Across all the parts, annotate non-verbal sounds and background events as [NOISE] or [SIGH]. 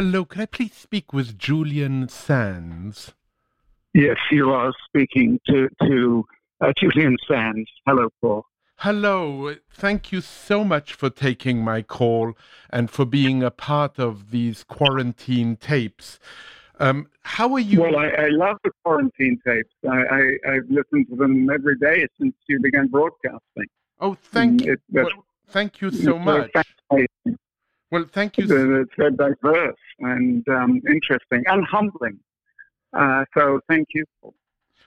Hello. Can I please speak with Julian Sands? Yes, you are speaking to to uh, Julian Sands. Hello, Paul. Hello, thank you so much for taking my call and for being a part of these quarantine tapes. Um, how are you? Well, I, I love the quarantine tapes. I, I, I've listened to them every day since you began broadcasting. Oh, thank Mm, you. it- Well, thank you so much. fascinating. Well, thank you. It's very diverse and um, interesting and humbling. Uh, so thank you.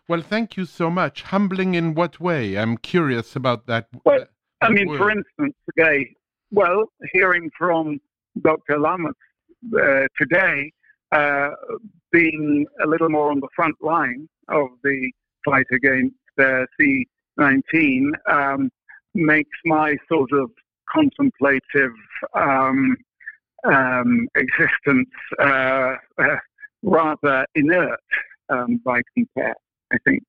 Well, thank you so much. Humbling in what way? I'm curious about that. Well, uh, I that mean, for instance, today, well, hearing from Dr. Lamas uh, today, uh, being a little more on the front line of the fight against uh, C19, um, makes my sort of contemplative um, um, existence uh, uh, rather inert um, by compare. I think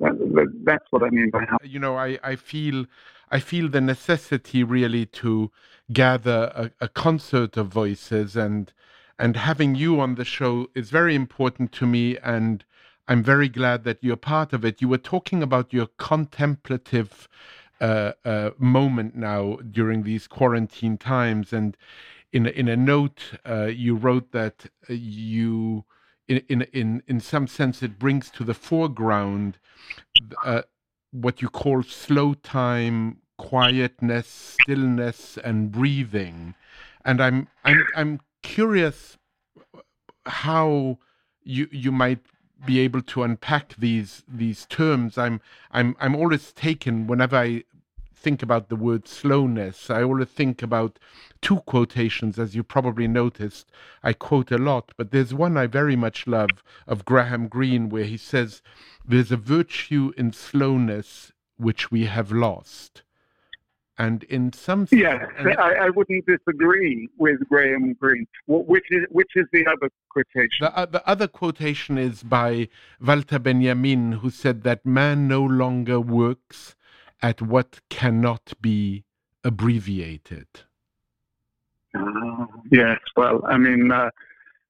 that, that- that's what I mean by how. you know I, I feel I feel the necessity really to gather a, a concert of voices and and having you on the show is very important to me and I'm very glad that you're part of it. You were talking about your contemplative uh, uh, moment now during these quarantine times, and in in a note uh, you wrote that uh, you in in in in some sense it brings to the foreground uh, what you call slow time, quietness, stillness, and breathing. And I'm I'm I'm curious how you you might be able to unpack these these terms. I'm I'm I'm always taken whenever I think about the word slowness. I always think about two quotations, as you probably noticed. I quote a lot, but there's one I very much love of Graham Greene where he says, There's a virtue in slowness which we have lost. And in some sense, Yes, I, I wouldn't disagree with Graham Greene. Which is which is the other quotation? The, uh, the other quotation is by Walter Benjamin, who said that man no longer works at what cannot be abbreviated. Ah, yes, well, I mean, uh,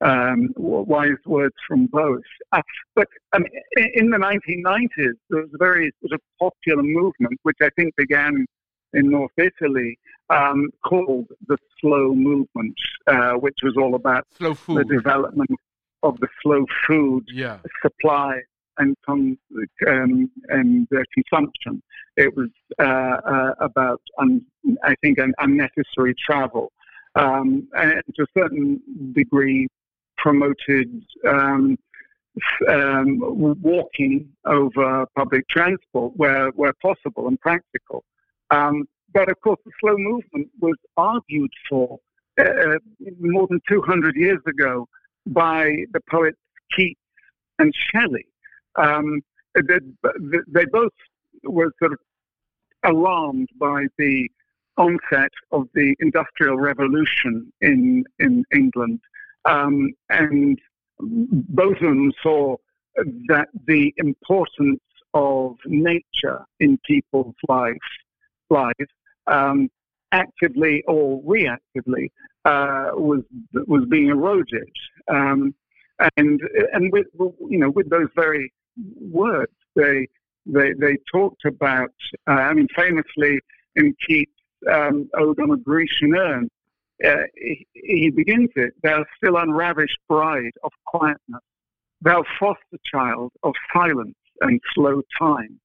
um, wise words from both. Uh, but I mean, in the 1990s, there was a very sort of popular movement, which I think began in North Italy, um, called the slow movement, uh, which was all about Slow the development of the slow food Yeah. supply and um, and uh, consumption. It was uh, uh, about, un- I think, un- unnecessary travel, um, and to a certain degree, promoted um, um, walking over public transport where where possible and practical. Um, but of course, the slow movement was argued for uh, more than 200 years ago by the poets Keats and Shelley. Um, they, they both were sort of alarmed by the onset of the Industrial Revolution in in England, um, and both of them saw that the importance of nature in people's lives, lives um, actively or reactively, uh, was was being eroded. Um, and and with you know with those very words, they they they talked about. Uh, I mean, famously in Keats' um, "Ode on a Grecian Urn," uh, he, he begins it: "Thou still unravished bride of quietness, thou foster child of silence and slow time."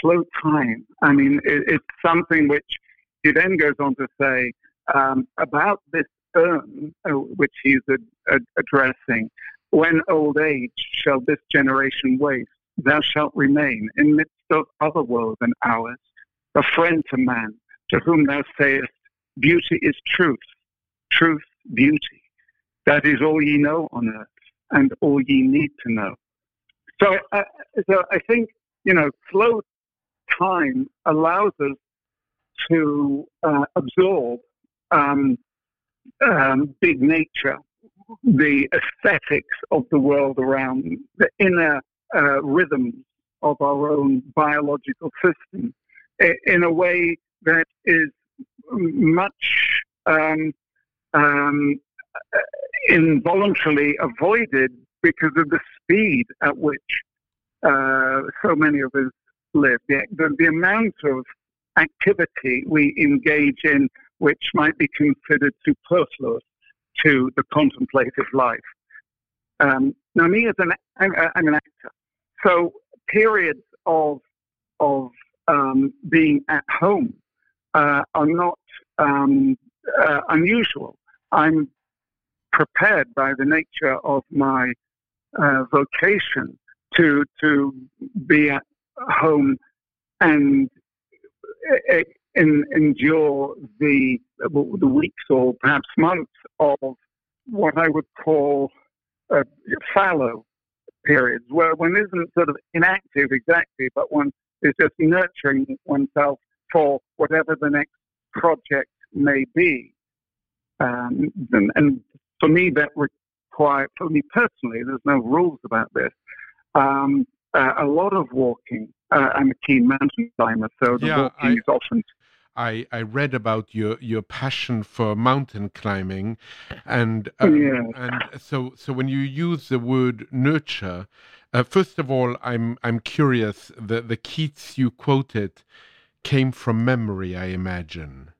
Slow time. I mean, it, it's something which he then goes on to say um, about this urn, uh, which he's ad- ad- addressing when old age shall this generation waste, thou shalt remain in midst of other worlds than ours, a friend to man, to whom thou sayest, Beauty is truth, truth, beauty. That is all ye know on earth, and all ye need to know. So, uh, so I think you know, slow time allows us to uh, absorb um, um, big nature, the aesthetics of the world around, the inner uh, rhythms of our own biological system in a way that is much um, um, involuntarily avoided because of the speed at which uh, so many of us live. The, the, the amount of activity we engage in which might be considered superfluous to the contemplative life. Um, now, me as an I'm, I'm, an actor, so periods of of um, being at home uh, are not um, uh, unusual. I'm prepared by the nature of my uh, vocation to to be at home and in, endure the the weeks or perhaps months of what I would call uh, fallow periods, where one isn't sort of inactive exactly, but one is just nurturing oneself for whatever the next project may be. Um, and, and, for me, that requires, for me personally, there's no rules about this. Um, a lot of walking. Uh, I'm a keen mountain climber, so the yeah, walking I, is often. I, I read about your, your passion for mountain climbing, and [LAUGHS] uh, yeah. and so so when you use the word nurture, uh, first of all, I'm I'm curious. The the Keats you quoted came from memory, I imagine.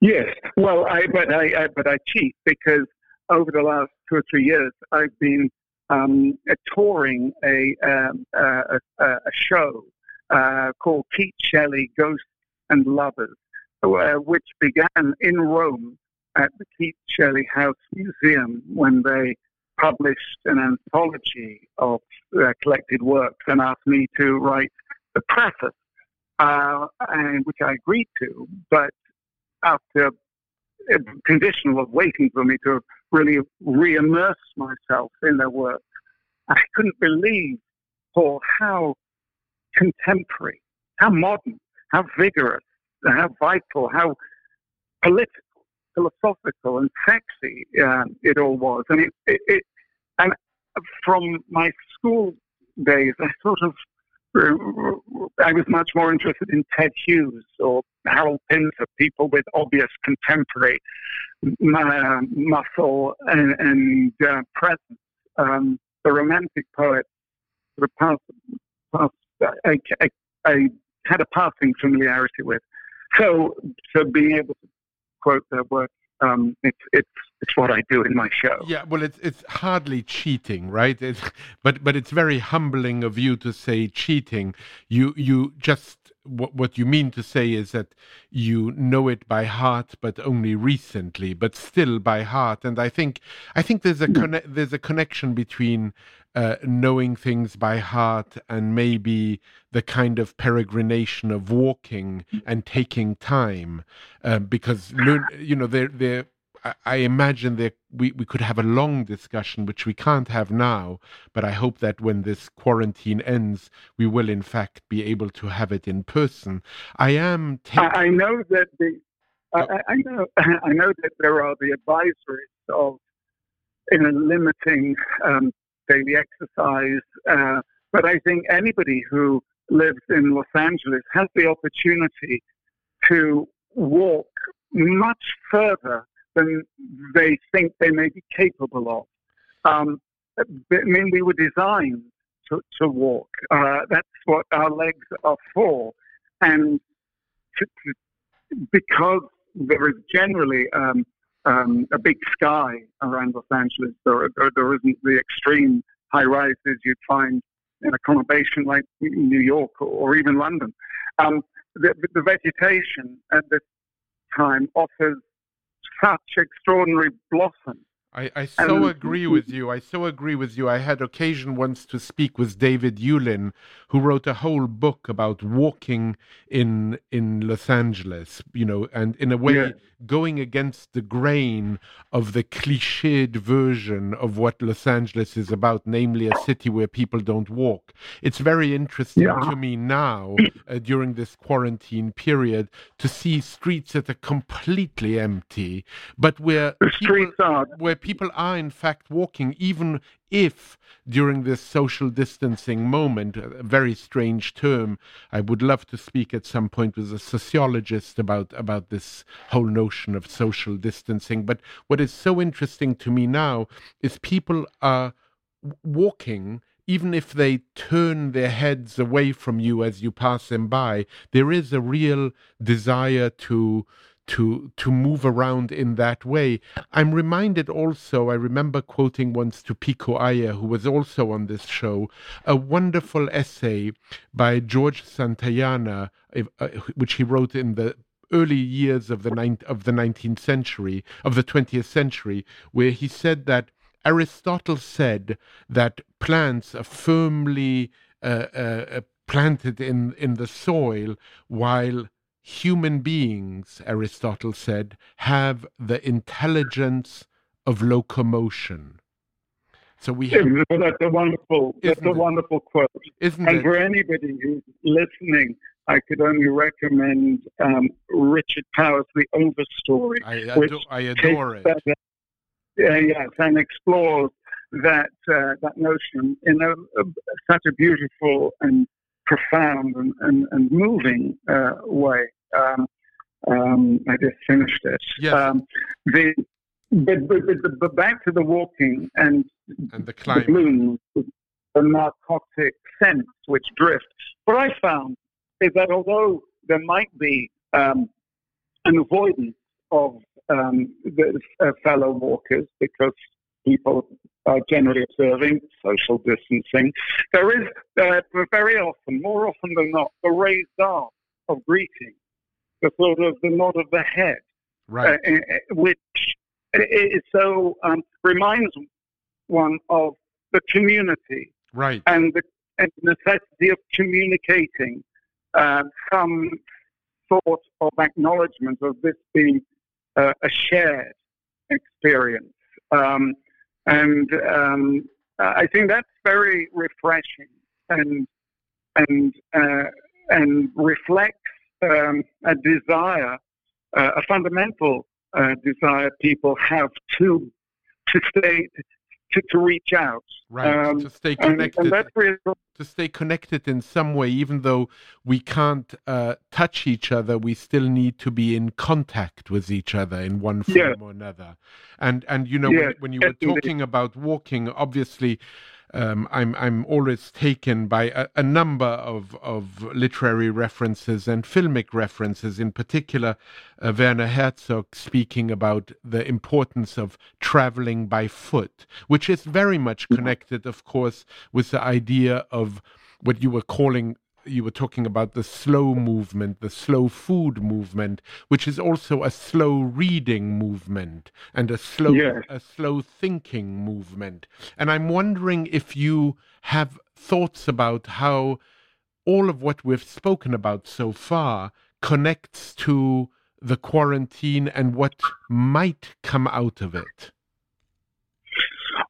Yes, well, I but I, I but I cheat because over the last two or three years, I've been um, touring a, um, a, a, show uh, called Keats Shelley Ghosts and Lovers, uh, which began in Rome at the Keats Shelley House Museum when they published an anthology of uh, collected works and asked me to write the preface, uh, and which I agreed to. But after a conditional of waiting for me to really re-immerse myself in their work. I couldn't believe, Paul, how contemporary, how modern, how vigorous, how vital, how political, philosophical, and sexy uh, it all was. And it, it, it, and from my school days, I sort of I was much more interested in Ted Hughes or Harold Pinter, people with obvious contemporary muscle and, and uh, presence. Um, the romantic poet sort of passed, passed I, I, I, had a passing familiarity with. So, so being able to quote their work um, it's it's it's what I do in my show. Yeah, well, it's it's hardly cheating, right? It's, [LAUGHS] but but it's very humbling of you to say cheating. You you just what what you mean to say is that you know it by heart, but only recently, but still by heart. And I think I think there's a hmm. conne- there's a connection between uh, knowing things by heart and maybe the kind of peregrination of walking and taking time, uh, because you know there there I imagine that we, we could have a long discussion, which we can't have now. But I hope that when this quarantine ends, we will in fact be able to have it in person. I am. I know that the. I, oh. I know. [LAUGHS] I know that there are the advisories of in a limiting um, daily exercise. Uh, but I think anybody who lives in Los Angeles has the opportunity to walk much further than they think they may be capable of. Um, I mean, we were designed to, to walk. Uh, that's what our legs are for. And to, to, because there is generally um, um, a big sky around Los Angeles, there, there, there isn't the extreme high rises you'd find in a conurbation like New York or, or even London. Um, the, the vegetation at this time offers such extraordinary blossom I, I so agree with you. I so agree with you. I had occasion once to speak with David Ulin, who wrote a whole book about walking in in Los Angeles, you know, and in a way yeah. going against the grain of the cliched version of what Los Angeles is about, namely a city where people don't walk. It's very interesting yeah. to me now, uh, during this quarantine period, to see streets that are completely empty, but where people, streets are where people are in fact walking, even if during this social distancing moment, a very strange term, I would love to speak at some point with a sociologist about, about this whole notion of social distancing. But what is so interesting to me now is people are walking even if they turn their heads away from you as you pass them by, there is a real desire to to to move around in that way. I'm reminded also, I remember quoting once to Pico Iyer, who was also on this show, a wonderful essay by George Santayana, uh, which he wrote in the early years of the ninth, of the 19th century, of the 20th century, where he said that Aristotle said that plants are firmly uh, uh, planted in, in the soil while human beings, Aristotle said, have the intelligence of locomotion. So we have, well, that's a wonderful that's a wonderful quote. Isn't and it? for anybody who's listening, I could only recommend um, Richard Powers' The Overstory. I, adore, I adore it. That, uh, yes, and explores that uh, that notion in a, a, such a beautiful and profound and, and, and moving uh, way. Um, um, I just finished it. Yes. Um, the, but, but, but, but, back to the walking and, and the, the blues, the narcotic sense which drifts. What I found is that although there might be um, an avoidance of um, the uh, fellow walkers because people uh, generally observing social distancing. There is uh, very often, more often than not, the raised arm of greeting, the sort of the nod of the head, right. uh, which is so um, reminds one of the community, right, and the, and the necessity of communicating uh, some sort of acknowledgement of this being uh, a shared experience. Um, and um, I think that's very refreshing and and uh, and reflects um, a desire, uh, a fundamental uh, desire people have to to stay to, to reach out. Right, um, to stay connected. And, and really... To stay connected in some way, even though we can't uh, touch each other, we still need to be in contact with each other in one form yeah. or another. And and you know yeah. when, when, you were talking about walking, obviously um, I'm I'm always taken by a, a, number of of literary references and filmic references. In particular, uh, Werner Herzog speaking about the importance of traveling by foot, which is very much connected, of course, with the idea of what you were calling you were talking about the slow movement, the slow food movement, which is also a slow reading movement and a slow yes. a slow thinking movement. And I'm wondering if you have thoughts about how all of what we've spoken about so far connects to the quarantine and what might come out of it.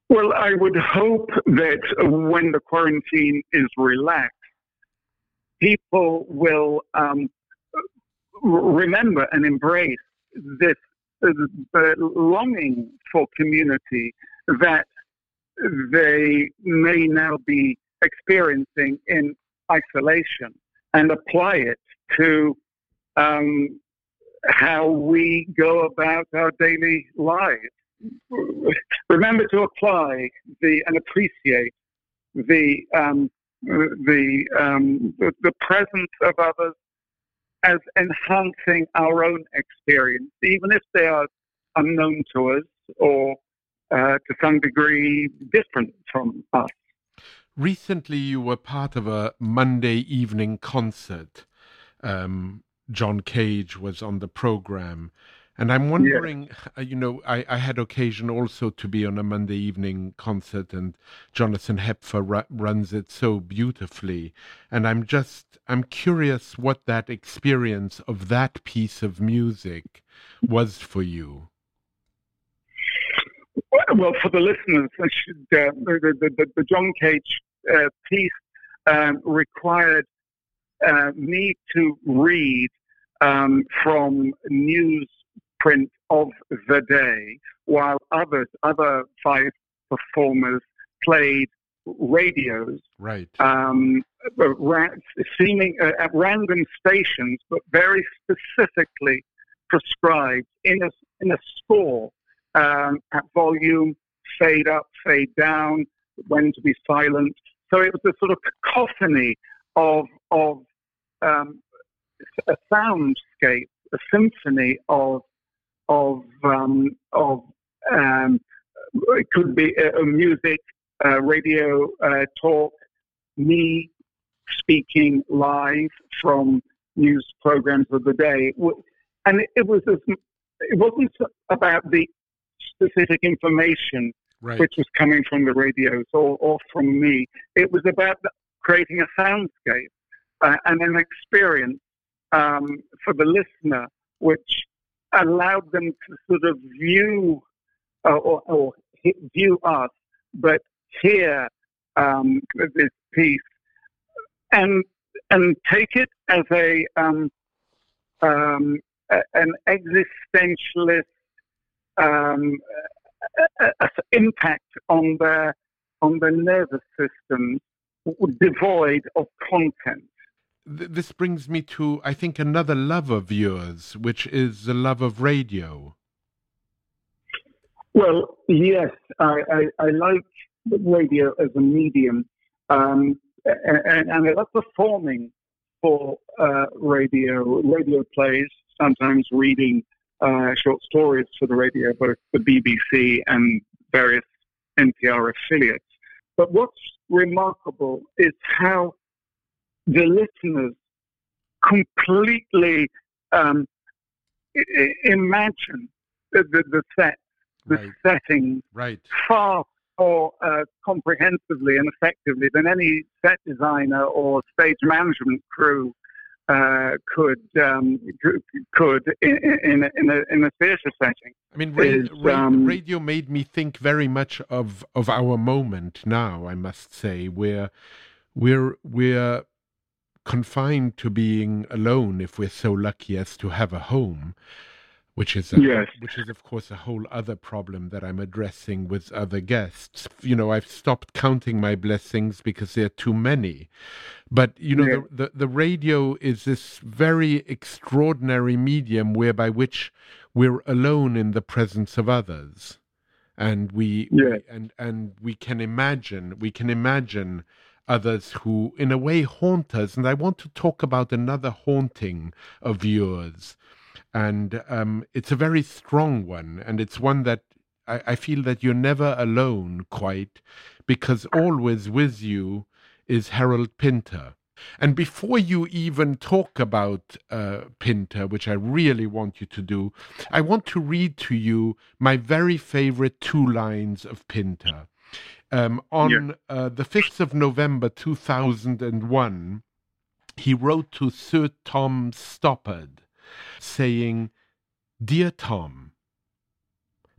Well, I would hope that when the quarantine is relaxed, people will um, remember and embrace this uh, longing for community that they may now be experiencing in isolation and apply it to um, how we go about our daily lives. Remember to apply the and appreciate the um, the, um, the, the presence of others as enhancing our own experience, even if they are unknown to us or uh, to some degree different from us. Recently, you were part of a Monday evening concert. Um, John Cage was on the program, And I'm wondering, yeah. you know, I, I, had occasion also to be on a Monday evening concert, and Jonathan Hepfer ru- runs it so beautifully. And I'm just, I'm curious what that experience of that piece of music was for you. Well, for the listeners, should, uh, the, the, the, John Cage uh, piece um, required uh, me to read um, from newsprint of the day, while others, other five performers played radios, right? Um, seeming uh, at random stations, but very specifically prescribed in a in a score um, at volume, fade up, fade down, when to be silent. So it was a sort of cacophony of of um, a soundscape, a symphony of of um, of um, it could be uh, music, uh, radio uh, talk, me speaking live from news programs of the day, and it was it wasn't about the specific information right. which was coming from the radios or, or from me. It was about creating a soundscape uh, and an experience um, for the listener, which allowed them to sort of view uh, or, or, view us, but hear um, this piece and and take it as a um, um, an existentialist um, impact on their on the nervous system devoid of content. This brings me to, I think, another love of yours, which is the love of radio. Well, yes, I, I, I like radio as a medium, um, and, and, I love performing for uh, radio, radio plays, sometimes reading uh, short stories for the radio, both the BBC and various NPR affiliates. But what's remarkable is how the listeners completely um, imagine the, the, the set, the right. setting, right. far more uh, comprehensively and effectively than any set designer or stage management crew uh, could um, could in, in, in, a, in a theatre setting. I mean, ra- is, um, radio made me think very much of of our moment now. I must say, where we're we're confined to being alone if we're so lucky as to have a home which is a, yes. which is of course a whole other problem that I'm addressing with other guests. You know, I've stopped counting my blessings because there are too many. But you know, yeah. the, the, the radio is this very extraordinary medium whereby which we're alone in the presence of others, and we, yeah. we and and we can imagine we can imagine others who in a way haunt us and i want to talk about another haunting of yours and um, it's a very strong one, and it's one that I, I, feel that you're never alone quite, because always with you is Harold Pinter. And before you even talk about uh, Pinter, which I really want you to do, I want to read to you my very favorite two lines of Pinter. Um, on yeah. uh, the 5th of November 2001, he wrote to Sir Tom Stoppard saying, Dear Tom,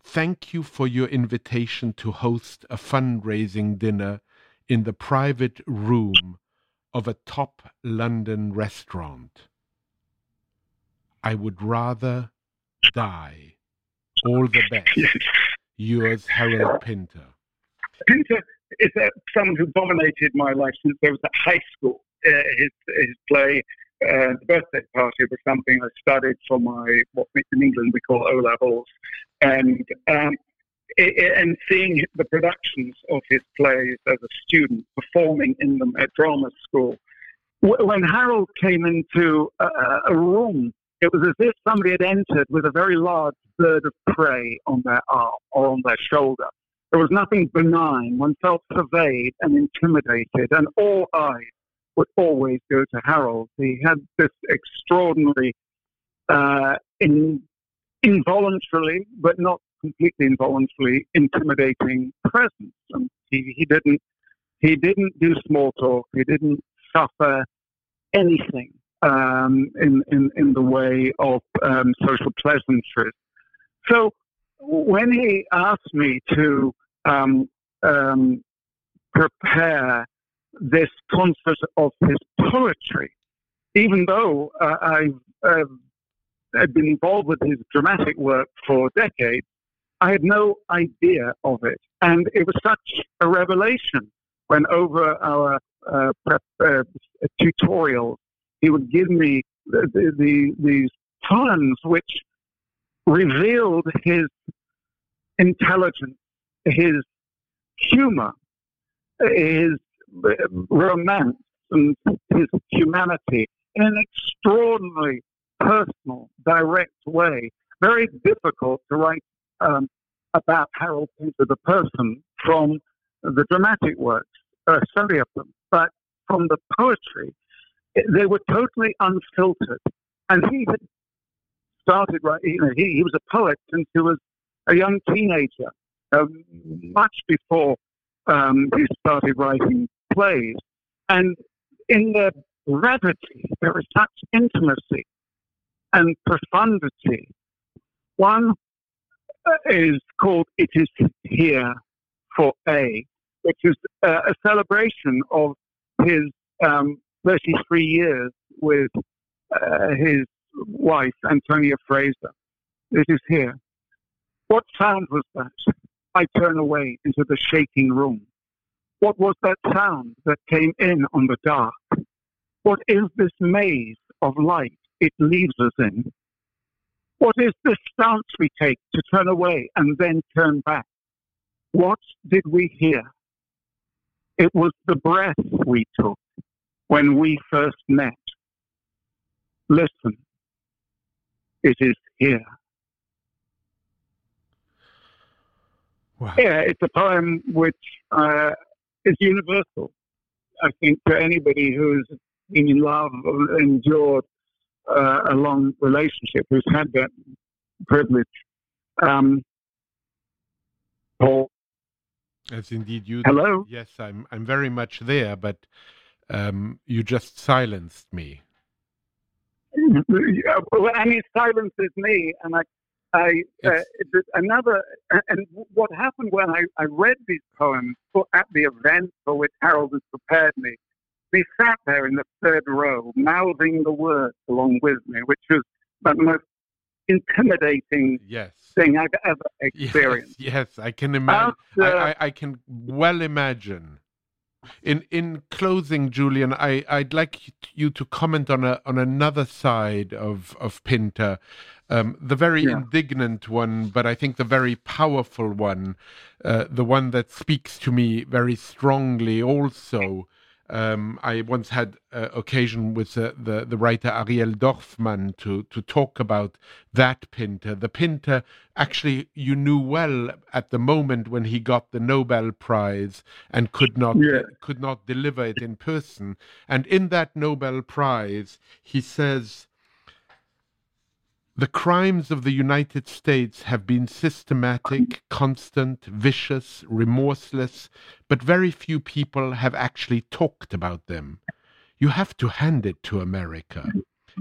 thank you for your invitation to host a fundraising dinner in the private room of a top London restaurant. I would rather die. All the best. [LAUGHS] Yours, Harold Pinter. Pinter is someone who dominated my life since I was at high school. Uh, his, his play uh, the birthday party was something I studied for my what in England we call O levels, and um, and seeing the productions of his plays as a student, performing in them at drama school. When Harold came into a, a room, it was as if somebody had entered with a very large bird of prey on their arm or on their shoulder. There was nothing benign. One felt surveyed and intimidated, and all eyes would always go to Harold. He had this extraordinary uh, in, involuntarily, but not completely involuntarily, intimidating presence. And he, he didn't he didn't do small talk. He didn't suffer anything um, in, in in the way of um, social pleasantries. So when he asked me to um, um prepare this concert of his poetry, even though uh, I've, uh, I've been involved with his dramatic work for decades, I had no idea of it. And it was such a revelation when over our uh, prep, uh, tutorial, he would give me the, the, the, these poems which revealed his intelligence, his humor, his romance and his humanity in an extraordinarily personal, direct way. Very difficult to write um, about Harold Pinter, the person, from the dramatic works, uh, some of them, but from the poetry, they were totally unfiltered. And he had started writing, you know, he, he was a poet since he was a young teenager, uh, much before um, he started writing plays. And in the brevity, there is such intimacy and profundity. One uh, is called It Is Here for A, which is uh, a celebration of his um, 33 years with uh, his wife, Antonia Fraser. It is here. What sound was that? I turn away into the shaking room. What was that sound that came in on the dark? What is this maze of light it leaves us in? What is this stance we take to turn away and then turn back? What did we hear? It was the breath we took when we first met. Listen, it is here. Wow. Yeah, it's a poem which uh, is universal. I think to anybody who's been in love or endured uh, a long relationship, who's had that privilege. Um, Paul. As indeed you. Hello. Yes, I'm. I'm very much there, but um, you just silenced me. Well, I mean, silences me, and I I, uh, another, and what happened when I, I read these poems for, at the event for which Harold has prepared me, we sat there in the third row, mouthing the words along with me, which was the most intimidating yes. thing I've ever [LAUGHS] experienced. Yes, yes I can imagine. I, I, I can well imagine in in closing, Julian, I I'd like you to comment on a on another side of of Pinter, um, the very yeah. indignant one, but I think the very powerful one, uh, the one that speaks to me very strongly also. Um, I once had uh, occasion with uh, the the writer Ariel Dorfman to to talk about that Pinter. The Pinter actually you knew well at the moment when he got the Nobel Prize and could not yeah. could not deliver it in person. And in that Nobel Prize, he says the crimes of the United States have been systematic, constant, vicious, remorseless, but very few people have actually talked about them. You have to hand it to America.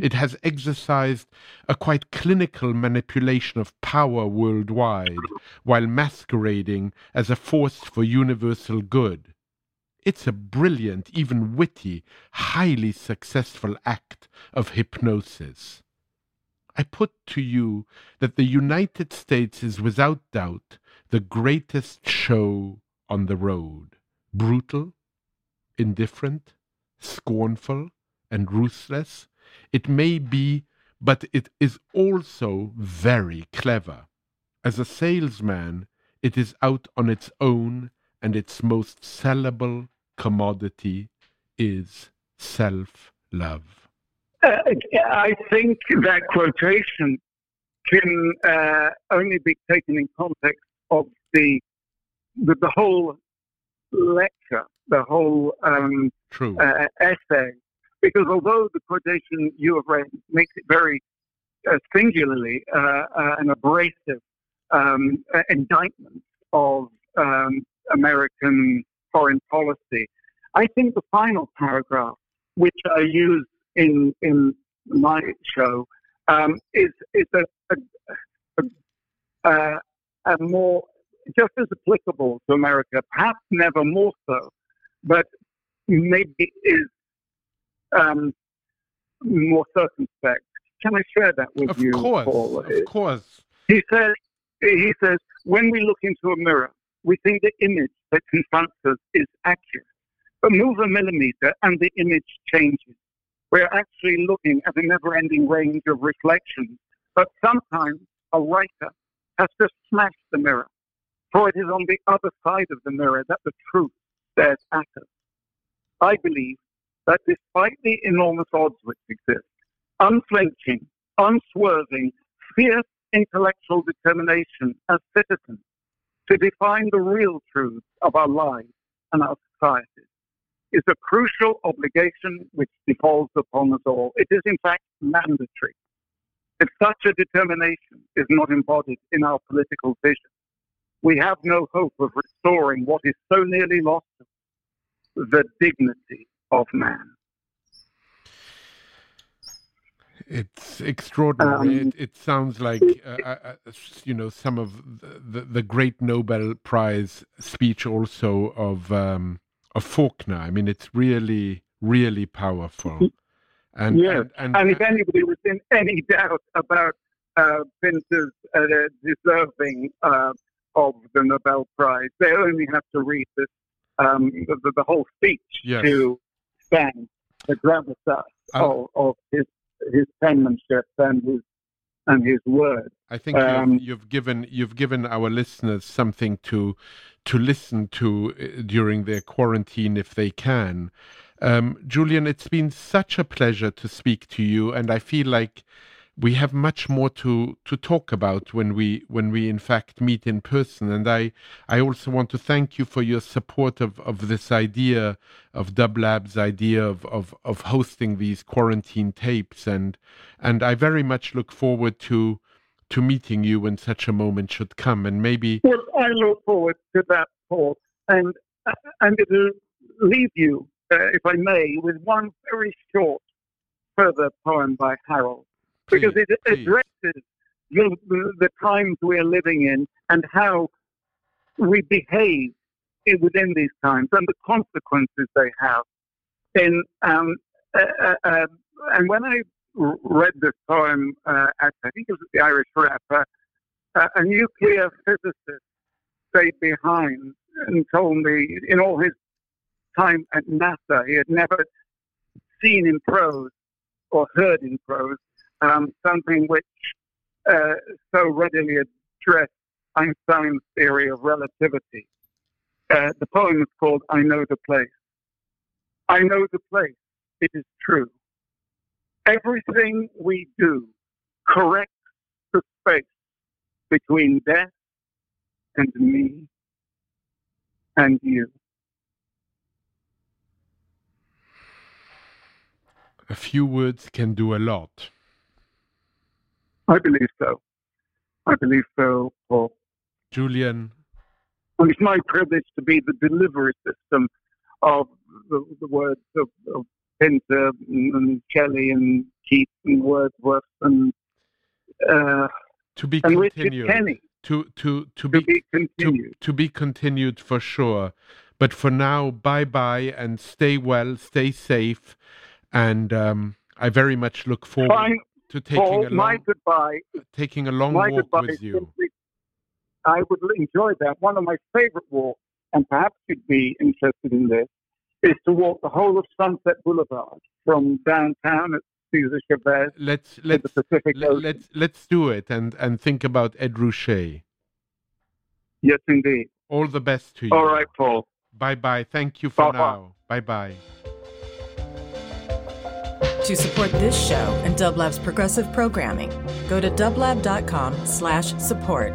It has exercised a quite clinical manipulation of power worldwide while masquerading as a force for universal good. It's a brilliant, even witty, highly successful act of hypnosis. I put to you that the United States is without doubt the greatest show on the road. Brutal, indifferent, scornful, and ruthless. It may be, but it is also very clever. As a salesman, it is out on its own, and its most sellable commodity is self love. Uh, I think that quotation can uh, only be taken in context of the the, the whole lecture, the whole um, uh, essay, because although the quotation you have read makes it very uh, singularly uh, uh, an abrasive um, indictment of um, American foreign policy. I think the final paragraph, which I use in in my show, um, is is a, a, a, a, more just as applicable to America, perhaps never more so, but maybe is um, more circumspect. Can I share that with of you? Course, Paul? Of course. He says, he says, when we look into a mirror, we think the image that confronts us is accurate. But move a millimeter and the image changes. We're actually looking at a never ending range of reflections. But sometimes a writer has to smash the mirror, for it is on the other side of the mirror that the truth stares at us. I believe that despite the enormous odds which exist, unflinching, unswerving, fierce intellectual determination as citizens to define the real truths of our lives and our societies is a crucial obligation which defaults upon us all. It is, in fact, mandatory. If such a determination is not embodied in our political vision, we have no hope of restoring what is so nearly lost the dignity of man. It's extraordinary. Um, it, it, sounds like uh, uh, uh you know some of the, the, great Nobel Prize speech also of um, of Faulkner. I mean, it's really really powerful. And yes. and, and, and, if anybody was in any [LAUGHS] doubt about uh, Pinter's uh, deserving uh, of the Nobel Prize, they only have to read this um, the, the, whole speech yes. to stand the gravitas of, of his his penmanship and his and his word. I think um, you've, you've, given you've given our listeners something to to listen to uh, during their quarantine if they can. Um, Julian, it's been such a pleasure to speak to you, and I feel like we have much more to to talk about when we when we in fact meet in person. And i i also want to thank you for your support of of this idea of Dublab's idea of of of hosting these quarantine tapes. And and i very much look forward to to meeting you when such a moment should come. And maybe well i look forward to that paul and and it'll leave you uh, if i may with one very short further poem by harold because it addresses the, the, times we're living in and how we behave within these times and the consequences they have. In, um, uh, uh, uh, and when I read this poem uh, at, I think it was the Irish rapper, uh, a nuclear physicist stayed behind and told me in all his time at NASA, he had never seen in prose or heard in prose um, something which uh, so readily addressed Einstein's theory of relativity. Uh, the poem is called I Know the Place. I know the place. It is true. Everything we do corrects the space between death and me and you. A few words can do a lot. I believe so. I believe so, Paul. Julian. And it's my privilege to be the delivery system of the, the words of, of Pinter and, and Shelley and Keats and Wordsworth and uh, to be and continued. Richard To to to, to be, be continued. To, to be continued for sure. But for now, bye bye and stay well, stay safe, and um, I very much look forward. Fine to taking Paul, a long, my goodbye. Taking a long walk with you. Simply, I would enjoy that. One of my favorite walks, and perhaps you'd be interested in this, is to walk the whole of Sunset Boulevard from downtown at Cesar Chavez let's let's the Pacific let, us let's, let's do it and and think about Ed Ruscha. Yes, indeed. All the best to you. All right, Paul. Bye bye. Thank you for bye now. Bye bye. To support this show and Dublab's progressive programming, go to dublab.com slash support